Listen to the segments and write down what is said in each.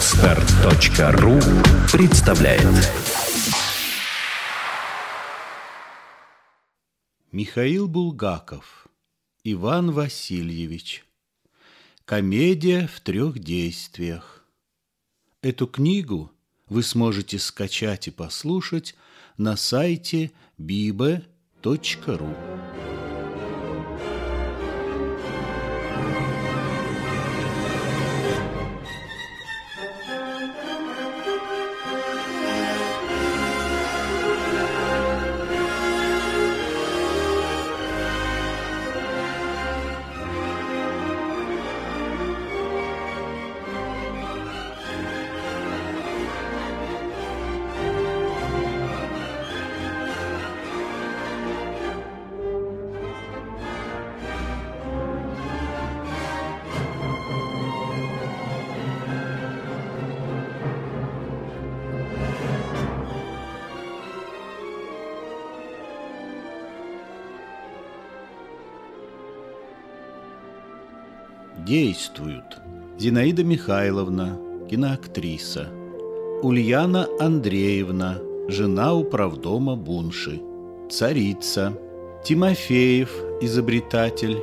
Отстар.ру представляет. Михаил Булгаков Иван Васильевич. Комедия в трех действиях. Эту книгу вы сможете скачать и послушать на сайте bibe.ru Действуют. Зинаида Михайловна, киноактриса, Ульяна Андреевна, жена управдома Бунши, царица, Тимофеев, изобретатель,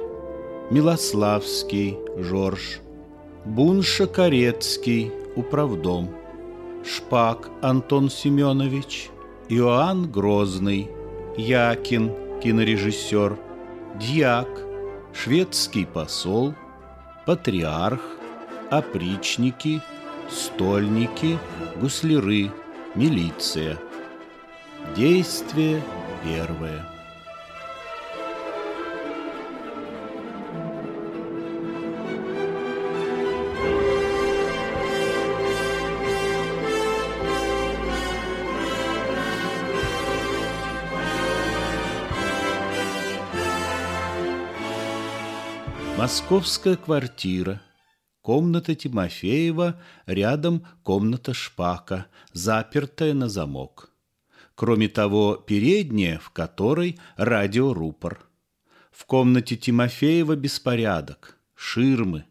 Милославский, Жорж, Бунша Корецкий, управдом, Шпак Антон Семенович, Иоанн Грозный, Якин, кинорежиссер, Дьяк, шведский посол – патриарх, опричники, стольники, гусляры, милиция. Действие первое. Московская квартира. Комната Тимофеева, рядом комната Шпака, запертая на замок. Кроме того, передняя, в которой радиорупор. В комнате Тимофеева беспорядок, ширмы,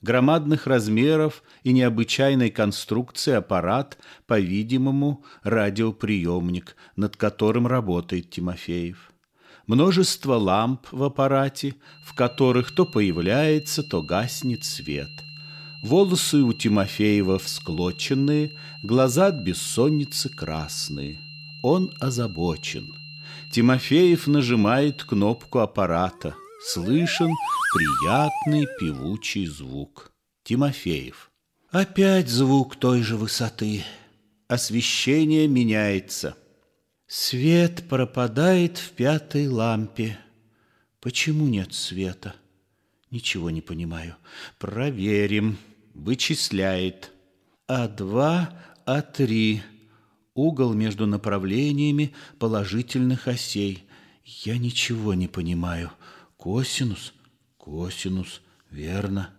громадных размеров и необычайной конструкции аппарат, по-видимому, радиоприемник, над которым работает Тимофеев множество ламп в аппарате, в которых то появляется, то гаснет свет. Волосы у Тимофеева всклоченные, глаза от бессонницы красные. Он озабочен. Тимофеев нажимает кнопку аппарата. Слышен приятный певучий звук. Тимофеев. Опять звук той же высоты. Освещение меняется. Свет пропадает в пятой лампе. Почему нет света? Ничего не понимаю. Проверим. Вычисляет. А2, А3. Угол между направлениями положительных осей. Я ничего не понимаю. Косинус, косинус, верно.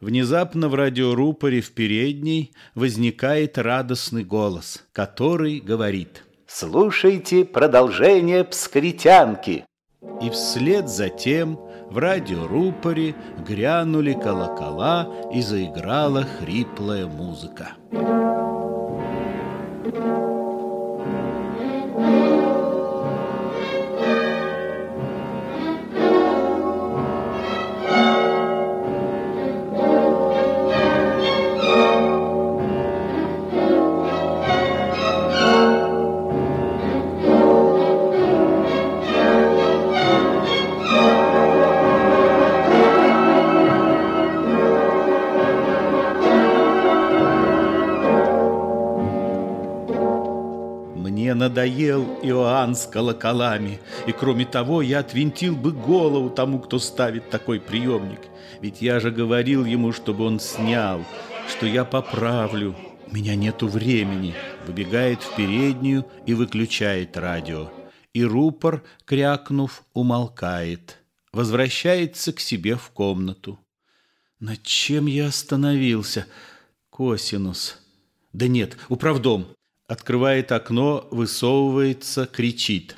Внезапно в радиорупоре в передней возникает радостный голос, который говорит – Слушайте продолжение пскритянки. И вслед за тем в радиорупоре грянули колокола и заиграла хриплая музыка. надоел С колоколами, и кроме того я отвинтил бы голову тому, кто ставит такой приемник. Ведь я же говорил ему, чтобы он снял, что я поправлю. У меня нету времени. Выбегает в переднюю и выключает радио. И рупор, крякнув, умолкает. Возвращается к себе в комнату. Над чем я остановился? Косинус. Да нет, управдом. Открывает окно, высовывается, кричит.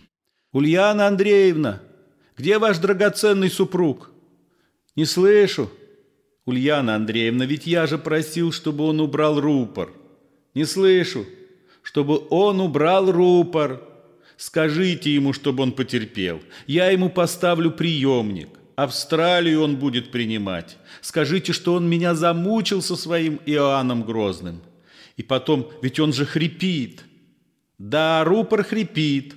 «Ульяна Андреевна, где ваш драгоценный супруг?» «Не слышу». Ульяна Андреевна, ведь я же просил, чтобы он убрал рупор. Не слышу, чтобы он убрал рупор. Скажите ему, чтобы он потерпел. Я ему поставлю приемник. Австралию он будет принимать. Скажите, что он меня замучил со своим Иоанном Грозным. И потом, ведь он же хрипит. Да, рупор хрипит.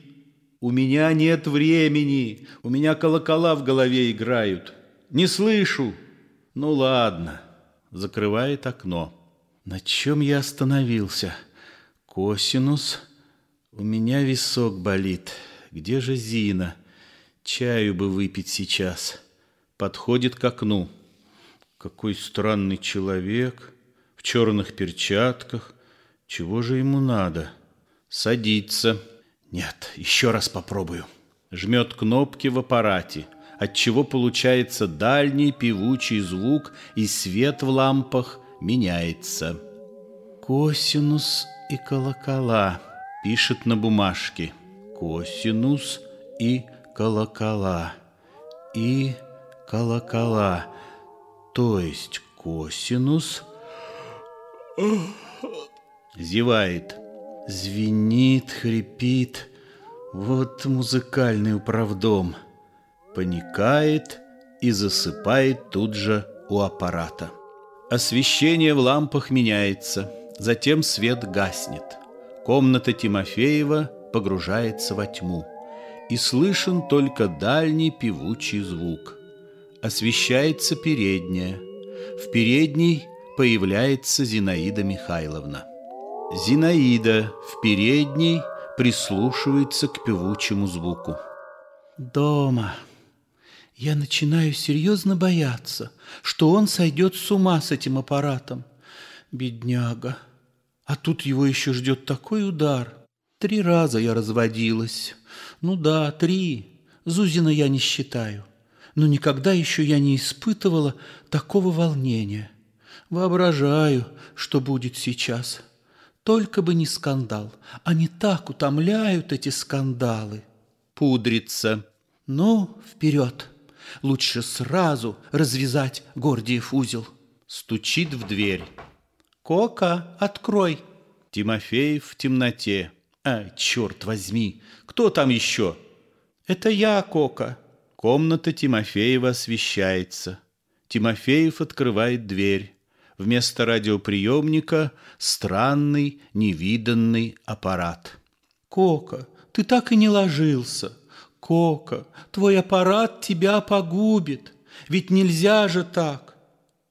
У меня нет времени. У меня колокола в голове играют. Не слышу. Ну ладно. Закрывает окно. На чем я остановился? Косинус. У меня висок болит. Где же Зина? Чаю бы выпить сейчас. Подходит к окну. Какой странный человек. В черных перчатках. Чего же ему надо? Садится. Нет, еще раз попробую. Жмет кнопки в аппарате, отчего получается дальний певучий звук, и свет в лампах меняется. Косинус и колокола пишет на бумажке. Косинус и колокола. И колокола. То есть косинус зевает. Звенит, хрипит. Вот музыкальный управдом. Паникает и засыпает тут же у аппарата. Освещение в лампах меняется, затем свет гаснет. Комната Тимофеева погружается во тьму, и слышен только дальний певучий звук. Освещается передняя. В передней появляется Зинаида Михайловна. Зинаида в передней прислушивается к певучему звуку. «Дома. Я начинаю серьезно бояться, что он сойдет с ума с этим аппаратом. Бедняга. А тут его еще ждет такой удар. Три раза я разводилась. Ну да, три. Зузина я не считаю. Но никогда еще я не испытывала такого волнения. Воображаю, что будет сейчас». Только бы не скандал. Они так утомляют эти скандалы. Пудрится. Ну, вперед. Лучше сразу развязать Гордиев узел. Стучит в дверь. Кока, открой. Тимофеев в темноте. А, черт возьми, кто там еще? Это я, Кока. Комната Тимофеева освещается. Тимофеев открывает дверь. Вместо радиоприемника странный, невиданный аппарат. «Кока, ты так и не ложился. Кока, твой аппарат тебя погубит. Ведь нельзя же так.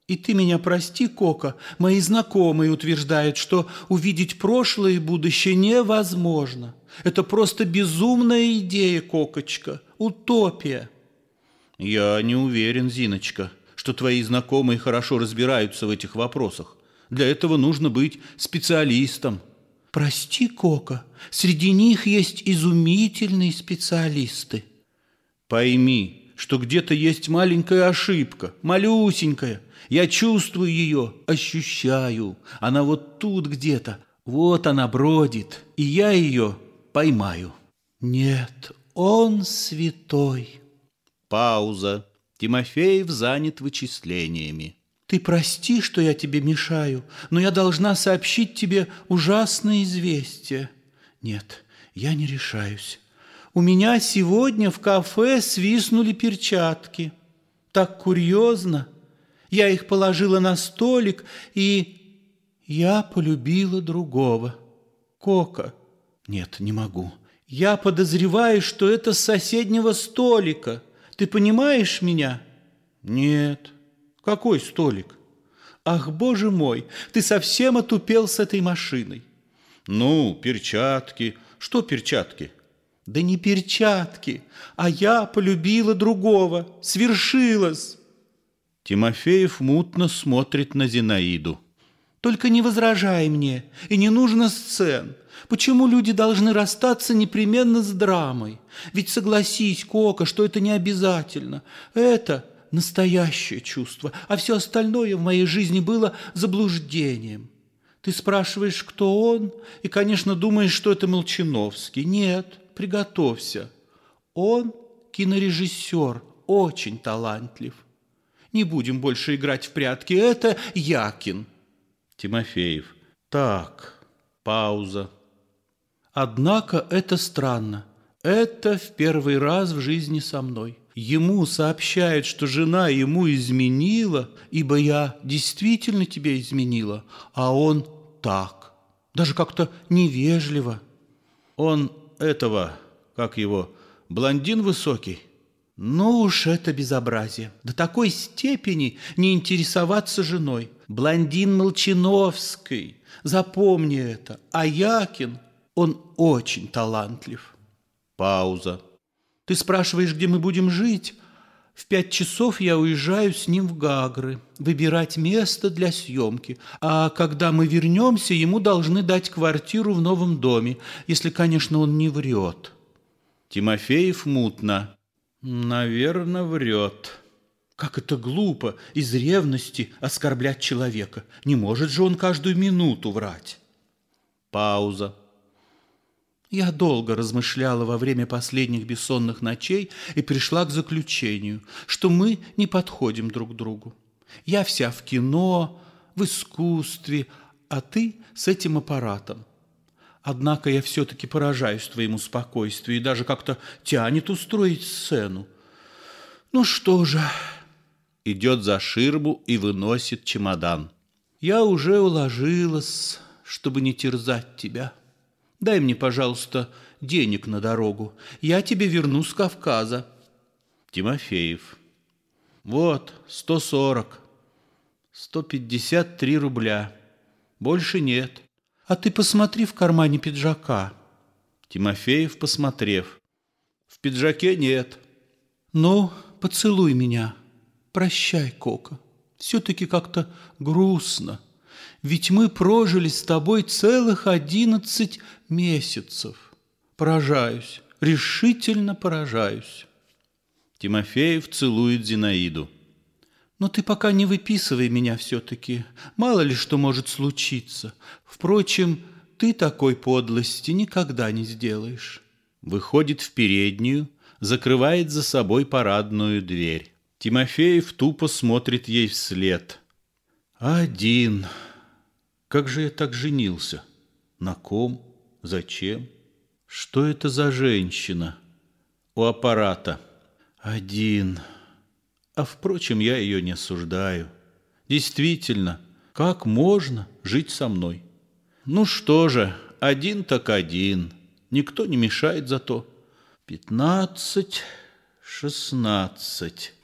И ты меня прости, Кока, мои знакомые утверждают, что увидеть прошлое и будущее невозможно. Это просто безумная идея, Кокочка, утопия. Я не уверен, Зиночка, что твои знакомые хорошо разбираются в этих вопросах. Для этого нужно быть специалистом. Прости, Кока, среди них есть изумительные специалисты. Пойми, что где-то есть маленькая ошибка, малюсенькая. Я чувствую ее, ощущаю. Она вот тут где-то. Вот она бродит, и я ее поймаю. Нет, он святой. Пауза. Тимофеев занят вычислениями. «Ты прости, что я тебе мешаю, но я должна сообщить тебе ужасное известие». «Нет, я не решаюсь. У меня сегодня в кафе свистнули перчатки. Так курьезно. Я их положила на столик, и я полюбила другого. Кока. Нет, не могу. Я подозреваю, что это с соседнего столика». Ты понимаешь меня? Нет. Какой столик? Ах, боже мой, ты совсем отупел с этой машиной. Ну, перчатки. Что перчатки? Да не перчатки, а я полюбила другого. Свершилось. Тимофеев мутно смотрит на Зинаиду. Только не возражай мне, и не нужно сцен. Почему люди должны расстаться непременно с драмой? Ведь согласись, Кока, что это не обязательно. Это настоящее чувство, а все остальное в моей жизни было заблуждением. Ты спрашиваешь, кто он, и, конечно, думаешь, что это Молчановский. Нет, приготовься. Он кинорежиссер, очень талантлив. Не будем больше играть в прятки. Это Якин. Тимофеев. Так, пауза. Однако это странно. Это в первый раз в жизни со мной. Ему сообщают, что жена ему изменила, ибо я действительно тебе изменила, а он так, даже как-то невежливо. Он этого, как его, блондин высокий. Ну уж это безобразие. До такой степени не интересоваться женой. Блондин Молчиновский. Запомни это. А Якин, он очень талантлив. Пауза. Ты спрашиваешь, где мы будем жить? В пять часов я уезжаю с ним в Гагры, выбирать место для съемки. А когда мы вернемся, ему должны дать квартиру в новом доме, если, конечно, он не врет. Тимофеев мутно. Наверное, врет. Как это глупо из ревности оскорблять человека. Не может же он каждую минуту врать. Пауза. Я долго размышляла во время последних бессонных ночей и пришла к заключению, что мы не подходим друг другу. Я вся в кино, в искусстве, а ты с этим аппаратом. Однако я все-таки поражаюсь твоему спокойствию и даже как-то тянет устроить сцену. Ну что же, идет за ширму и выносит чемодан. Я уже уложилась, чтобы не терзать тебя. Дай мне, пожалуйста, денег на дорогу. Я тебе верну с Кавказа. Тимофеев. Вот, сто сорок. Сто пятьдесят три рубля. Больше нет. А ты посмотри в кармане пиджака. Тимофеев, посмотрев. В пиджаке нет. Ну, поцелуй меня. Прощай, Кока. Все-таки как-то грустно. Ведь мы прожили с тобой целых одиннадцать месяцев. Поражаюсь, решительно поражаюсь. Тимофеев целует Зинаиду. Но ты пока не выписывай меня все-таки. Мало ли что может случиться. Впрочем, ты такой подлости никогда не сделаешь. Выходит в переднюю, закрывает за собой парадную дверь. Тимофеев тупо смотрит ей вслед. Один. Как же я так женился? На ком? Зачем? Что это за женщина? У аппарата. Один. А впрочем, я ее не осуждаю. Действительно, как можно жить со мной? Ну что же, один так один. Никто не мешает зато. Пятнадцать, шестнадцать.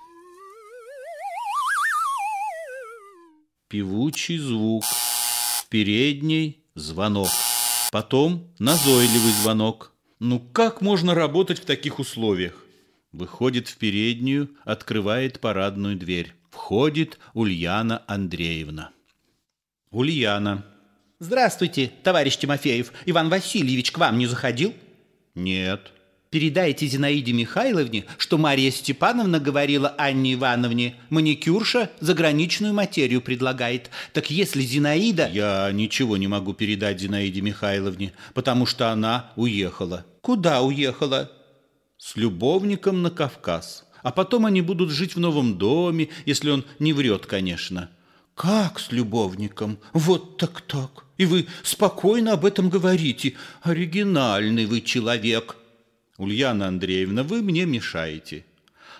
Певучий звук – передней звонок. Потом назойливый звонок. Ну как можно работать в таких условиях? Выходит в переднюю, открывает парадную дверь. Входит Ульяна Андреевна. Ульяна. Здравствуйте, товарищ Тимофеев. Иван Васильевич к вам не заходил? Нет. Передайте Зинаиде Михайловне, что Мария Степановна говорила Анне Ивановне, маникюрша заграничную материю предлагает. Так если Зинаида... Я ничего не могу передать Зинаиде Михайловне, потому что она уехала. Куда уехала? С любовником на Кавказ. А потом они будут жить в новом доме, если он не врет, конечно. Как с любовником? Вот так-так. И вы спокойно об этом говорите. Оригинальный вы человек. Ульяна Андреевна, вы мне мешаете.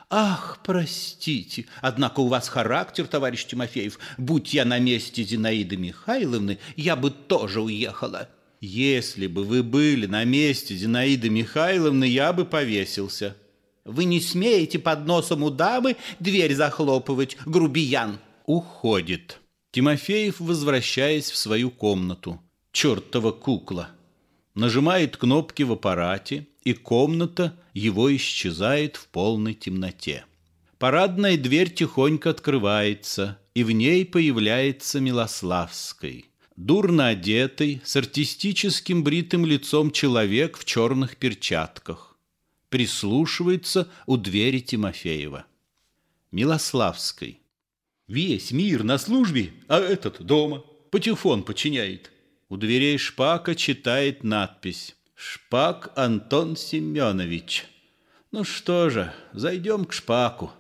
Ах, простите, однако у вас характер, товарищ Тимофеев. Будь я на месте Зинаиды Михайловны, я бы тоже уехала. Если бы вы были на месте Зинаиды Михайловны, я бы повесился. Вы не смеете под носом у дамы дверь захлопывать, грубиян. Уходит. Тимофеев, возвращаясь в свою комнату. Чертова кукла. Нажимает кнопки в аппарате, и комната его исчезает в полной темноте. Парадная дверь тихонько открывается, и в ней появляется Милославский. Дурно одетый, с артистическим бритым лицом человек в черных перчатках. Прислушивается у двери Тимофеева. Милославский. Весь мир на службе, а этот дома. Патефон починяет. У дверей шпака читает надпись Шпак Антон Семенович. Ну что же, зайдем к Шпаку.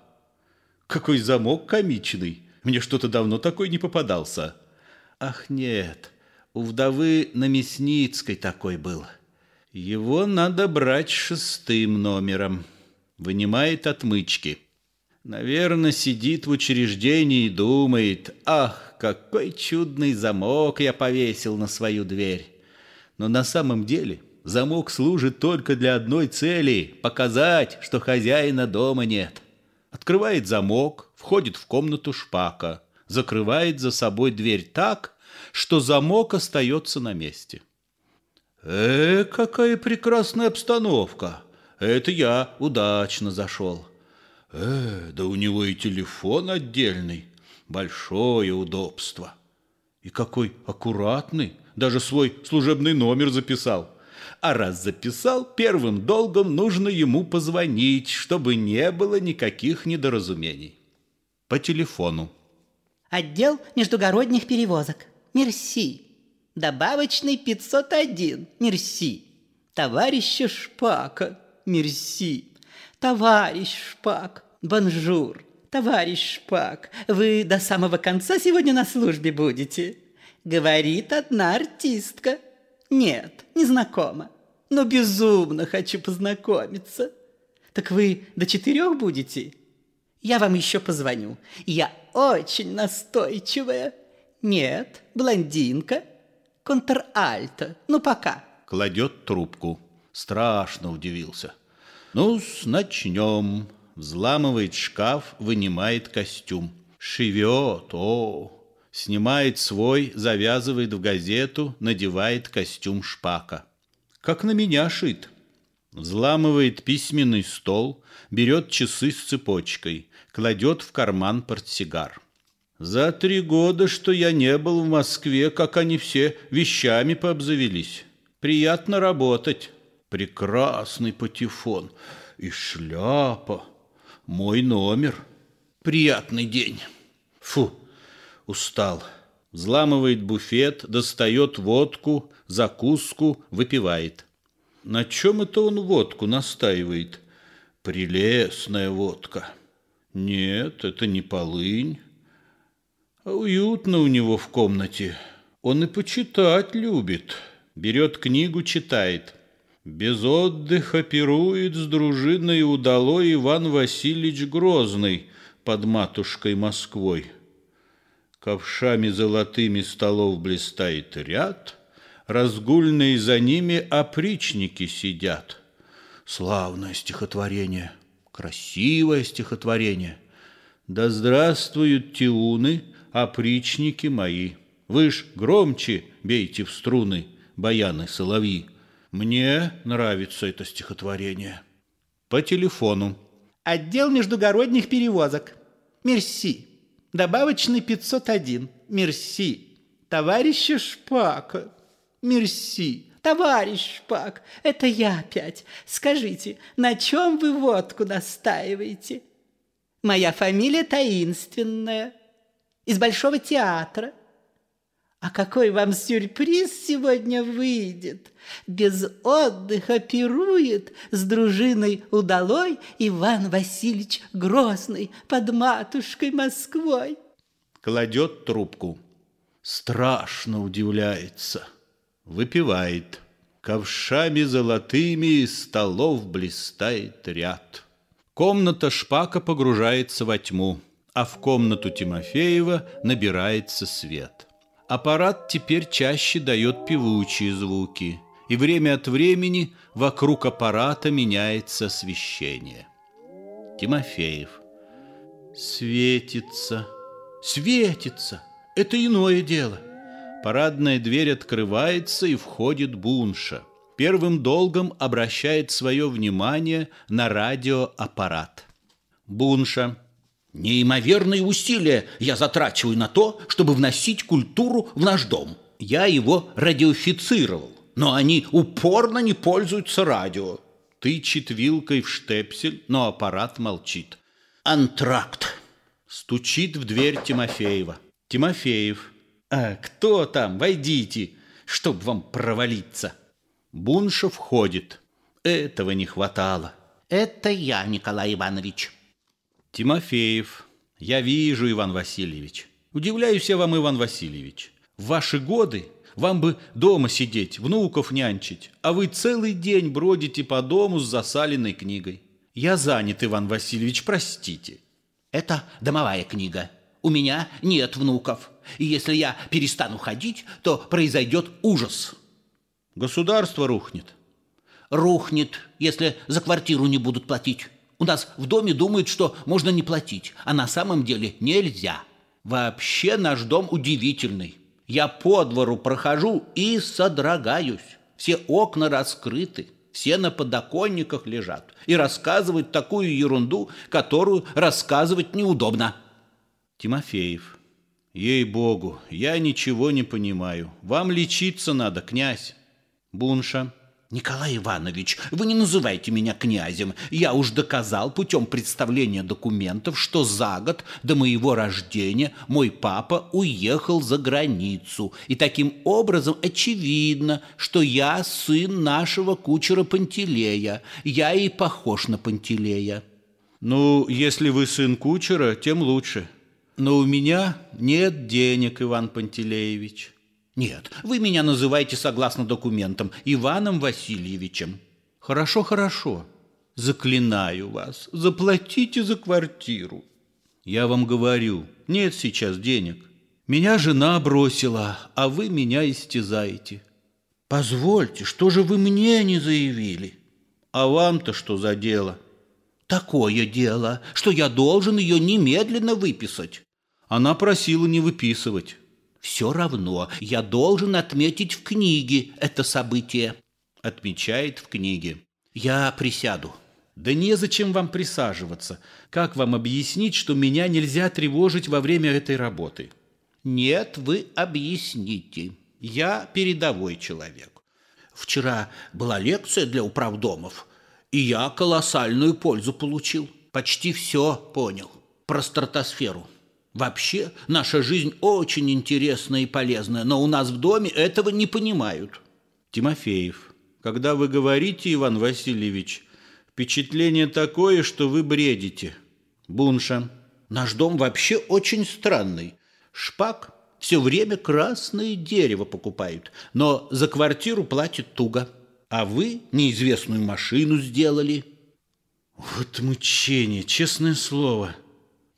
Какой замок комичный. Мне что-то давно такой не попадался. Ах, нет, у вдовы на Мясницкой такой был. Его надо брать шестым номером. Вынимает отмычки. Наверное, сидит в учреждении и думает, ах, какой чудный замок я повесил на свою дверь. Но на самом деле замок служит только для одной цели – показать, что хозяина дома нет. Открывает замок, входит в комнату шпака, закрывает за собой дверь так, что замок остается на месте. Э, какая прекрасная обстановка! Это я удачно зашел. Э, да у него и телефон отдельный. Большое удобство. И какой аккуратный. Даже свой служебный номер записал. А раз записал, первым долгом нужно ему позвонить, чтобы не было никаких недоразумений. По телефону. Отдел междугородних перевозок. Мерси. Добавочный 501. Мерси. Товарища Шпака. Мерси. Товарищ Шпак. Бонжур. Товарищ Шпак, вы до самого конца сегодня на службе будете? Говорит одна артистка. Нет, не знакома. Но безумно хочу познакомиться. Так вы до четырех будете? Я вам еще позвоню. Я очень настойчивая. Нет, блондинка. Контральто. Ну, пока. Кладет трубку. Страшно удивился. ну начнем. Взламывает шкаф, вынимает костюм. Шивет, о, снимает свой, завязывает в газету, надевает костюм шпака. Как на меня шит. Взламывает письменный стол, берет часы с цепочкой, кладет в карман портсигар. За три года, что я не был в Москве, как они все вещами пообзавелись. Приятно работать. Прекрасный патефон и шляпа. Мой номер. Приятный день. Фу, устал. Взламывает буфет, достает водку, закуску, выпивает. На чем это он водку настаивает? Прелестная водка. Нет, это не полынь. Уютно у него в комнате. Он и почитать любит. Берет книгу, читает. Без отдыха пирует с дружиной удалой Иван Васильевич Грозный под матушкой Москвой. Ковшами золотыми столов блистает ряд, Разгульные за ними опричники сидят. Славное стихотворение, красивое стихотворение. Да здравствуют тиуны, опричники мои. Вы ж громче бейте в струны, баяны соловьи. Мне нравится это стихотворение. По телефону. Отдел междугородних перевозок. Мерси. Добавочный 501. Мерси. Товарища Шпака. Мерси. Товарищ Шпак, это я опять. Скажите, на чем вы водку настаиваете? Моя фамилия таинственная. Из Большого театра. А какой вам сюрприз сегодня выйдет? Без отдыха пирует с дружиной удалой Иван Васильевич Грозный под матушкой Москвой. Кладет трубку. Страшно удивляется. Выпивает. Ковшами золотыми из столов блистает ряд. Комната шпака погружается во тьму, а в комнату Тимофеева набирается свет. Аппарат теперь чаще дает певучие звуки, и время от времени вокруг аппарата меняется освещение. Тимофеев. Светится, светится. Это иное дело. Парадная дверь открывается, и входит Бунша. Первым долгом обращает свое внимание на радиоаппарат. Бунша – Неимоверные усилия я затрачиваю на то, чтобы вносить культуру в наш дом. Я его радиофицировал, но они упорно не пользуются радио. Тычет вилкой в штепсель, но аппарат молчит. Антракт. Стучит в дверь Тимофеева. Тимофеев. А, кто там? Войдите, чтоб вам провалиться. Бунша входит. Этого не хватало. Это я, Николай Иванович. Тимофеев. Я вижу, Иван Васильевич. Удивляюсь я вам, Иван Васильевич. В ваши годы вам бы дома сидеть, внуков нянчить, а вы целый день бродите по дому с засаленной книгой. Я занят, Иван Васильевич, простите. Это домовая книга. У меня нет внуков. И если я перестану ходить, то произойдет ужас. Государство рухнет. Рухнет, если за квартиру не будут платить. У нас в доме думают, что можно не платить, а на самом деле нельзя. Вообще наш дом удивительный. Я по двору прохожу и содрогаюсь. Все окна раскрыты, все на подоконниках лежат и рассказывают такую ерунду, которую рассказывать неудобно. Тимофеев. Ей-богу, я ничего не понимаю. Вам лечиться надо, князь. Бунша. Николай Иванович, вы не называйте меня князем. Я уж доказал путем представления документов, что за год до моего рождения мой папа уехал за границу. И таким образом очевидно, что я сын нашего кучера Пантелея. Я и похож на Пантелея. Ну, если вы сын кучера, тем лучше. Но у меня нет денег, Иван Пантелеевич. Нет, вы меня называете согласно документам Иваном Васильевичем. Хорошо, хорошо. Заклинаю вас, заплатите за квартиру. Я вам говорю, нет сейчас денег. Меня жена бросила, а вы меня истязаете. Позвольте, что же вы мне не заявили? А вам-то что за дело? Такое дело, что я должен ее немедленно выписать. Она просила не выписывать. Все равно я должен отметить в книге это событие. Отмечает в книге. Я присяду. Да незачем вам присаживаться. Как вам объяснить, что меня нельзя тревожить во время этой работы? Нет, вы объясните. Я передовой человек. Вчера была лекция для управдомов, и я колоссальную пользу получил. Почти все понял про стратосферу. Вообще, наша жизнь очень интересная и полезная, но у нас в доме этого не понимают. Тимофеев, когда вы говорите, Иван Васильевич, впечатление такое, что вы бредите. Бунша. Наш дом вообще очень странный. Шпак все время красное дерево покупают, но за квартиру платит туго. А вы неизвестную машину сделали. Вот мучение, честное слово.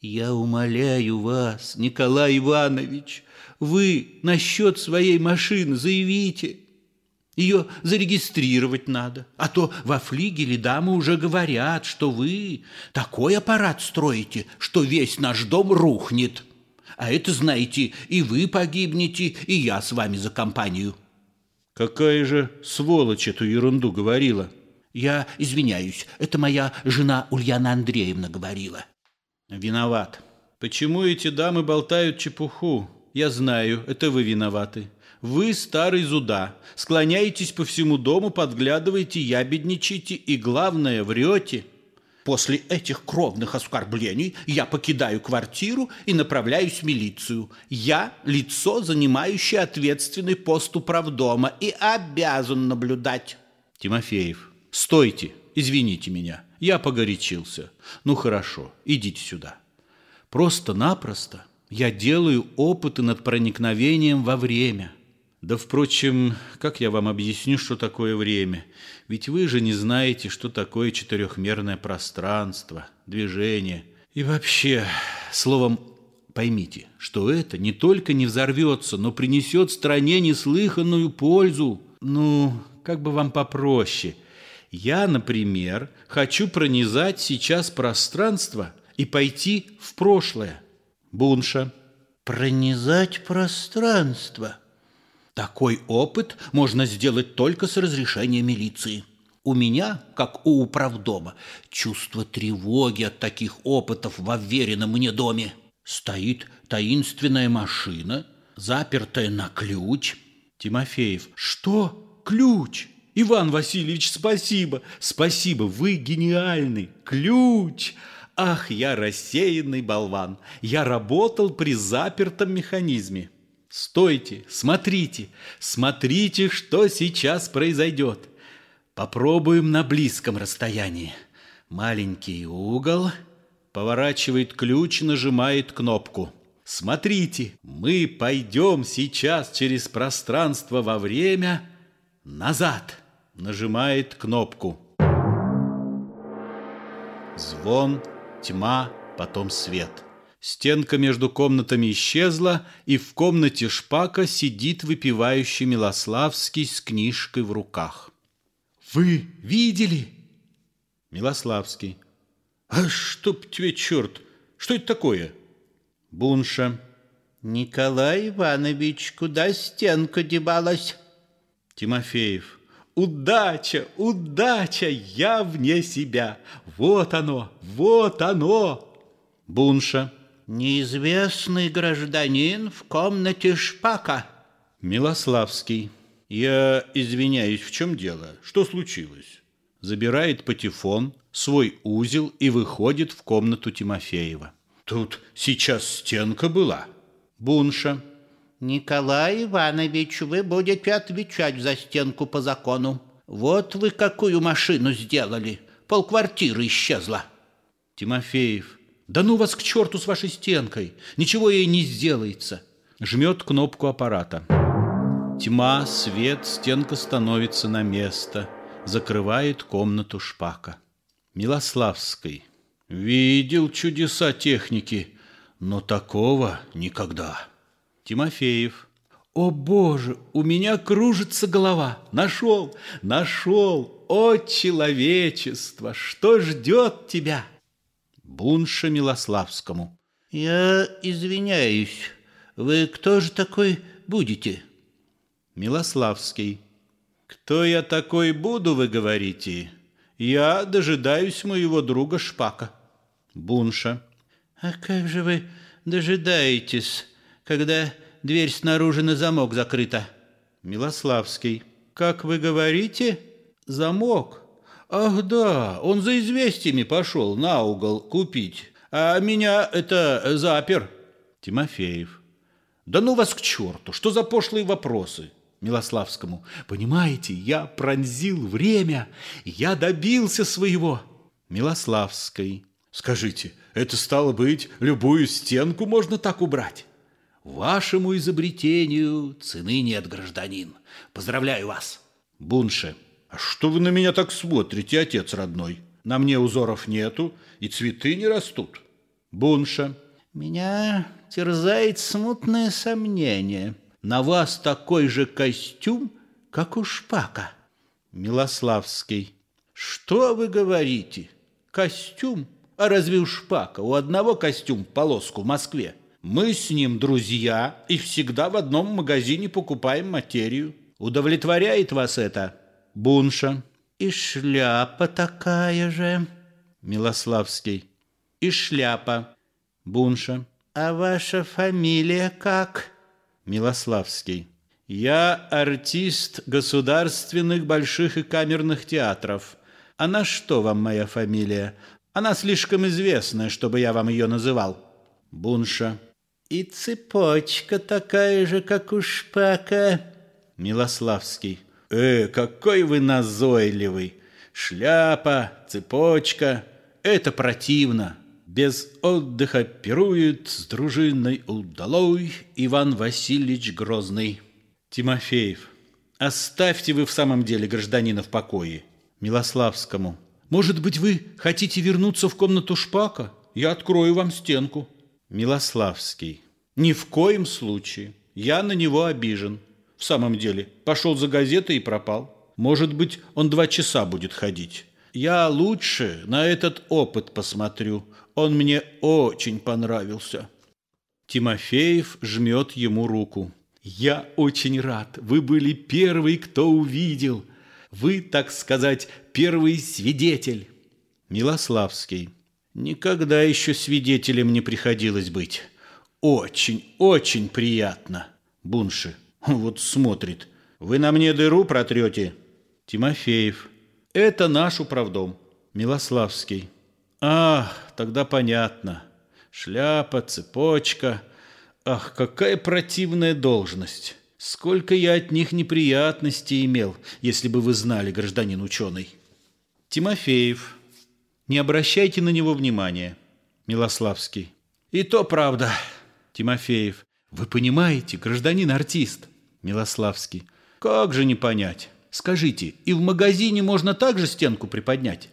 Я умоляю вас, Николай Иванович, вы насчет своей машины заявите. Ее зарегистрировать надо, а то во флигеле дамы уже говорят, что вы такой аппарат строите, что весь наш дом рухнет. А это, знаете, и вы погибнете, и я с вами за компанию. Какая же сволочь эту ерунду говорила? Я извиняюсь, это моя жена Ульяна Андреевна говорила. Виноват. Почему эти дамы болтают чепуху? Я знаю, это вы виноваты. Вы старый зуда, склоняетесь по всему дому, подглядываете, ябедничаете и, главное, врете. После этих кровных оскорблений я покидаю квартиру и направляюсь в милицию. Я – лицо, занимающее ответственный пост управдома и обязан наблюдать. Тимофеев, стойте, извините меня, я погорячился. Ну хорошо, идите сюда. Просто-напросто я делаю опыты над проникновением во время. Да, впрочем, как я вам объясню, что такое время? Ведь вы же не знаете, что такое четырехмерное пространство, движение. И вообще, словом, поймите, что это не только не взорвется, но принесет стране неслыханную пользу. Ну, как бы вам попроще. Я, например, хочу пронизать сейчас пространство и пойти в прошлое. Бунша. Пронизать пространство – такой опыт можно сделать только с разрешения милиции. У меня, как у управдома, чувство тревоги от таких опытов в уверенном мне доме. Стоит таинственная машина, запертая на ключ. Тимофеев. Что? Ключ? Иван Васильевич, спасибо. Спасибо, вы гениальный. Ключ. Ах, я рассеянный болван. Я работал при запертом механизме. Стойте, смотрите, смотрите, что сейчас произойдет. Попробуем на близком расстоянии. Маленький угол, Поворачивает ключ, нажимает кнопку. Смотрите, мы пойдем сейчас через пространство во время назад. Нажимает кнопку. Звон, тьма, потом свет. Стенка между комнатами исчезла, и в комнате шпака сидит выпивающий Милославский с книжкой в руках. «Вы видели?» Милославский. «А чтоб тебе черт! Что это такое?» Бунша. Николай Иванович, куда стенка дебалась? Тимофеев. Удача, удача, я вне себя. Вот оно, вот оно. Бунша. Неизвестный гражданин в комнате шпака. Милославский. Я извиняюсь, в чем дело? Что случилось? Забирает патефон, свой узел и выходит в комнату Тимофеева. Тут сейчас стенка была. Бунша. Николай Иванович, вы будете отвечать за стенку по закону. Вот вы какую машину сделали. Полквартиры исчезла. Тимофеев. Да ну вас к черту с вашей стенкой. Ничего ей не сделается. Жмет кнопку аппарата. Тьма, свет, стенка становится на место. Закрывает комнату шпака. Милославской. Видел чудеса техники, но такого никогда. Тимофеев. О, Боже, у меня кружится голова. Нашел, нашел. О, человечество, что ждет тебя? Бунша Милославскому. Я извиняюсь. Вы кто же такой будете? Милославский. Кто я такой буду, вы говорите? Я дожидаюсь моего друга Шпака. Бунша. А как же вы дожидаетесь, когда дверь снаружи на замок закрыта? Милославский. Как вы говорите? Замок. Ах да, он за известиями пошел на угол купить, а меня это запер. Тимофеев. Да ну вас к черту, что за пошлые вопросы? Милославскому. Понимаете, я пронзил время, я добился своего. Милославской. Скажите, это стало быть, любую стенку можно так убрать? Вашему изобретению цены нет, гражданин. Поздравляю вас. Бунше. А что вы на меня так смотрите, отец родной? На мне узоров нету, и цветы не растут. Бунша. Меня терзает смутное сомнение. На вас такой же костюм, как у Шпака. Милославский. Что вы говорите? Костюм? А разве у Шпака у одного костюм полоску в Москве? Мы с ним друзья и всегда в одном магазине покупаем материю. Удовлетворяет вас это? Бунша. И шляпа такая же. Милославский. И шляпа. Бунша. А ваша фамилия как? Милославский. Я артист государственных больших и камерных театров. А на что вам моя фамилия? Она слишком известная, чтобы я вам ее называл. Бунша. И цепочка такая же, как у Шпака. Милославский. Э, какой вы назойливый. Шляпа, цепочка. Это противно. Без отдыха пирует с дружиной удалой Иван Васильевич Грозный. Тимофеев. Оставьте вы в самом деле гражданина в покое. Милославскому. Может быть, вы хотите вернуться в комнату Шпака? Я открою вам стенку. Милославский. Ни в коем случае. Я на него обижен. В самом деле, пошел за газетой и пропал. Может быть, он два часа будет ходить. Я лучше на этот опыт посмотрю. Он мне очень понравился. Тимофеев жмет ему руку. Я очень рад. Вы были первый, кто увидел. Вы, так сказать, первый свидетель. Милославский. Никогда еще свидетелем не приходилось быть. Очень, очень приятно. Бунши. Вот смотрит. Вы на мне дыру протрете? Тимофеев. Это наш управдом. Милославский. Ах, тогда понятно. Шляпа, цепочка. Ах, какая противная должность. Сколько я от них неприятностей имел, если бы вы знали, гражданин ученый. Тимофеев. Не обращайте на него внимания. Милославский. И то правда. Тимофеев. Вы понимаете, гражданин артист. Милославский. Как же не понять? Скажите, и в магазине можно также стенку приподнять?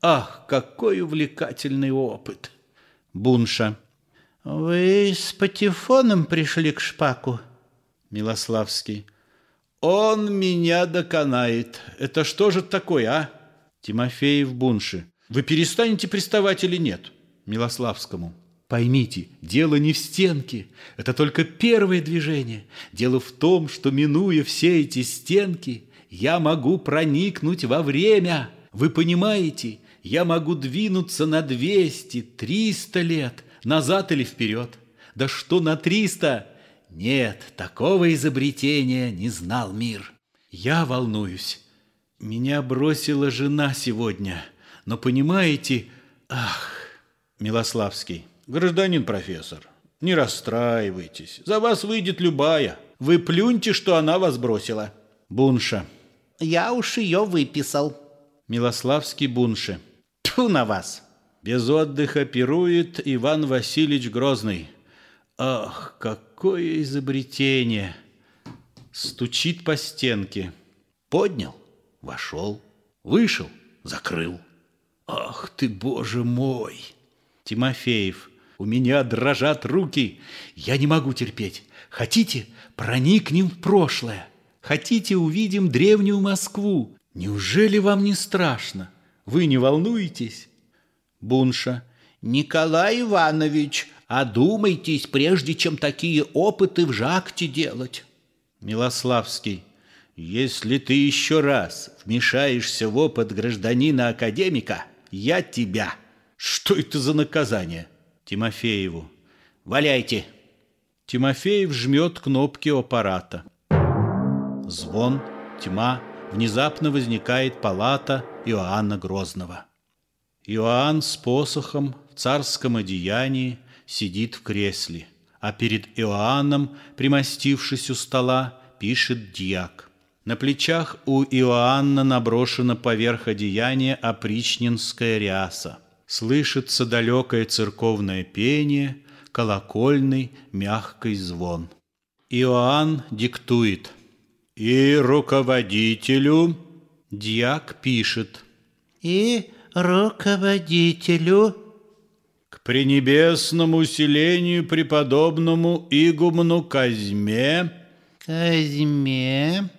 Ах, какой увлекательный опыт! Бунша. Вы с патефоном пришли к шпаку? Милославский. Он меня доконает. Это что же такое, а? Тимофеев Бунши. Вы перестанете приставать или нет? Милославскому. Поймите, дело не в стенке, это только первое движение. Дело в том, что, минуя все эти стенки, я могу проникнуть во время. Вы понимаете, я могу двинуться на 200, 300 лет, назад или вперед. Да что на 300? Нет, такого изобретения не знал мир. Я волнуюсь. Меня бросила жена сегодня. Но понимаете, ах, Милославский, гражданин профессор, не расстраивайтесь. За вас выйдет любая. Вы плюньте, что она вас бросила. Бунша. Я уж ее выписал. Милославский Бунше. Тьфу на вас. Без отдыха пирует Иван Васильевич Грозный. Ах, какое изобретение! Стучит по стенке. Поднял, вошел, вышел, закрыл. Ах ты, боже мой! Тимофеев, у меня дрожат руки. Я не могу терпеть. Хотите, проникнем в прошлое? Хотите, увидим древнюю Москву? Неужели вам не страшно? Вы не волнуетесь? Бунша. Николай Иванович, одумайтесь, прежде чем такие опыты в жакте делать. Милославский. Если ты еще раз вмешаешься в опыт гражданина-академика, я тебя. Что это за наказание? Тимофееву. Валяйте. Тимофеев жмет кнопки аппарата. Звон, тьма, внезапно возникает палата Иоанна Грозного. Иоанн с посохом в царском одеянии сидит в кресле, а перед Иоанном, примостившись у стола, пишет дьяк. На плечах у Иоанна наброшена поверх одеяния опричнинская ряса. Слышится далекое церковное пение, колокольный мягкий звон. Иоанн диктует – и руководителю дьяк пишет. И руководителю к пренебесному селению преподобному игумну Казьме Казьме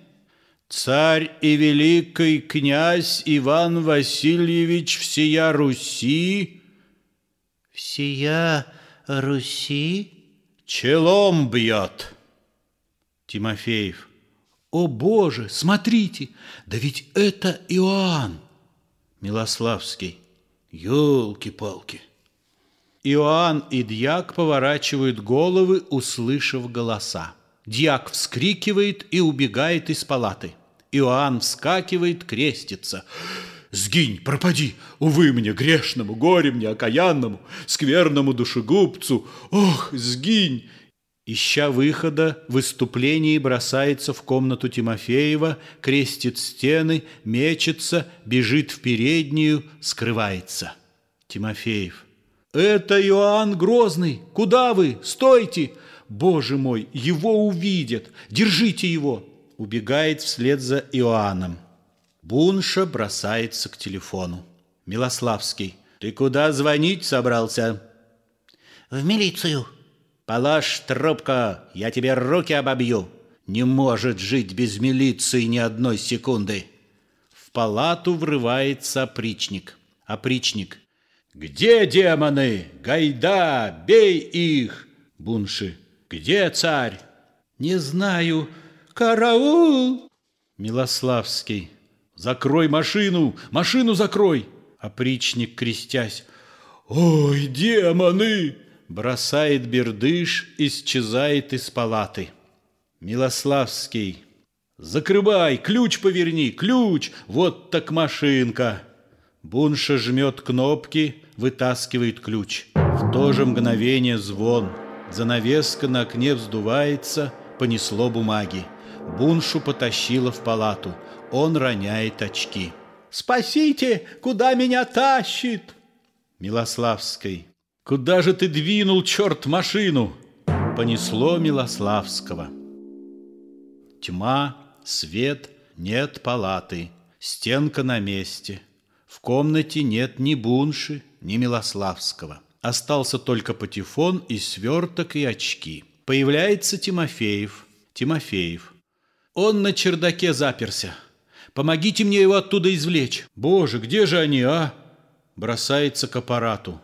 царь и великий князь Иван Васильевич всея Руси всея Руси челом бьет. Тимофеев. «О, Боже, смотрите, да ведь это Иоанн!» Милославский. «Елки-палки!» Иоанн и дьяк поворачивают головы, услышав голоса. Дьяк вскрикивает и убегает из палаты. Иоанн вскакивает, крестится. «Сгинь, пропади! Увы мне, грешному, горе мне, окаянному, скверному душегубцу! Ох, сгинь!» Ища выхода, в выступлении бросается в комнату Тимофеева, крестит стены, мечется, бежит в переднюю, скрывается. Тимофеев. «Это Иоанн Грозный! Куда вы? Стойте! Боже мой, его увидят! Держите его!» Убегает вслед за Иоанном. Бунша бросается к телефону. Милославский. «Ты куда звонить собрался?» «В милицию», Положь трубку, я тебе руки обобью. Не может жить без милиции ни одной секунды. В палату врывается опричник. Опричник. Где демоны? Гайда, бей их! Бунши. Где царь? Не знаю. Караул! Милославский. Закрой машину! Машину закрой! Опричник, крестясь. Ой, демоны! бросает бердыш, исчезает из палаты. Милославский. Закрывай, ключ поверни, ключ, вот так машинка. Бунша жмет кнопки, вытаскивает ключ. В то же мгновение звон. Занавеска на окне вздувается, понесло бумаги. Буншу потащило в палату. Он роняет очки. «Спасите! Куда меня тащит?» Милославский. Куда же ты двинул, черт, машину? Понесло Милославского. Тьма, свет, нет палаты, стенка на месте. В комнате нет ни Бунши, ни Милославского. Остался только патефон и сверток и очки. Появляется Тимофеев. Тимофеев. Он на чердаке заперся. Помогите мне его оттуда извлечь. Боже, где же они, а? Бросается к аппарату.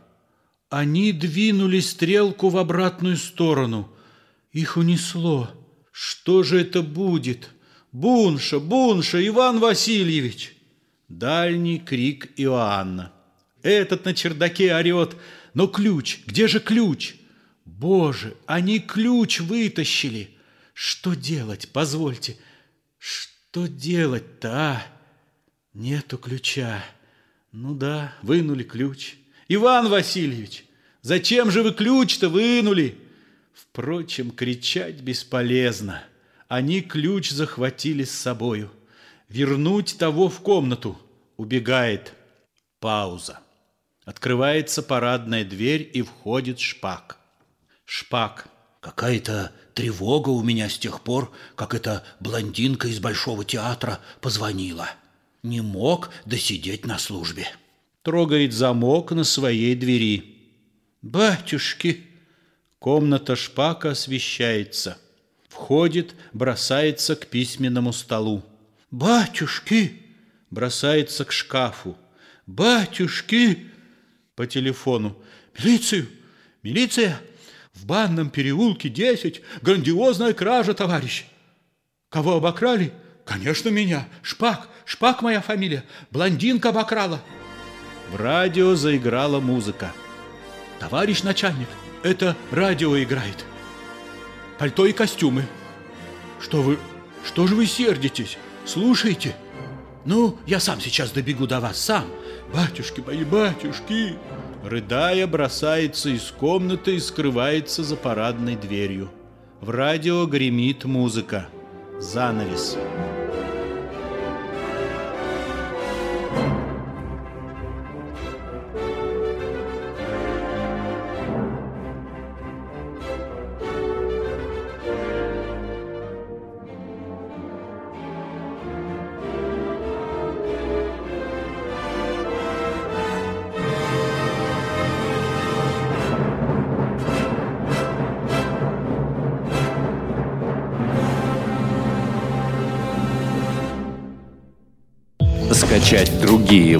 Они двинули стрелку в обратную сторону. Их унесло. Что же это будет? Бунша, Бунша, Иван Васильевич! Дальний крик Иоанна. Этот на чердаке орет. Но ключ, где же ключ? Боже, они ключ вытащили. Что делать, позвольте? Что делать-то, а? Нету ключа. Ну да, вынули ключ. Иван Васильевич, зачем же вы ключ-то вынули? Впрочем, кричать бесполезно. Они ключ захватили с собою. Вернуть того в комнату. Убегает. Пауза. Открывается парадная дверь и входит Шпак. Шпак. Какая-то тревога у меня с тех пор, как эта блондинка из Большого театра позвонила. Не мог досидеть на службе. Трогает замок на своей двери. «Батюшки!» Комната шпака освещается. Входит, бросается к письменному столу. «Батюшки!» Бросается к шкафу. «Батюшки!» По телефону. «Милицию! Милиция!» В банном переулке 10. Грандиозная кража, товарищ. Кого обокрали? Конечно, меня. Шпак. Шпак моя фамилия. Блондинка обокрала. В радио заиграла музыка. Товарищ начальник, это радио играет. Пальто и костюмы. Что вы... Что же вы сердитесь? Слушайте. Ну, я сам сейчас добегу до вас, сам. Батюшки мои, батюшки. Рыдая, бросается из комнаты и скрывается за парадной дверью. В радио гремит музыка. Занавес. Скачать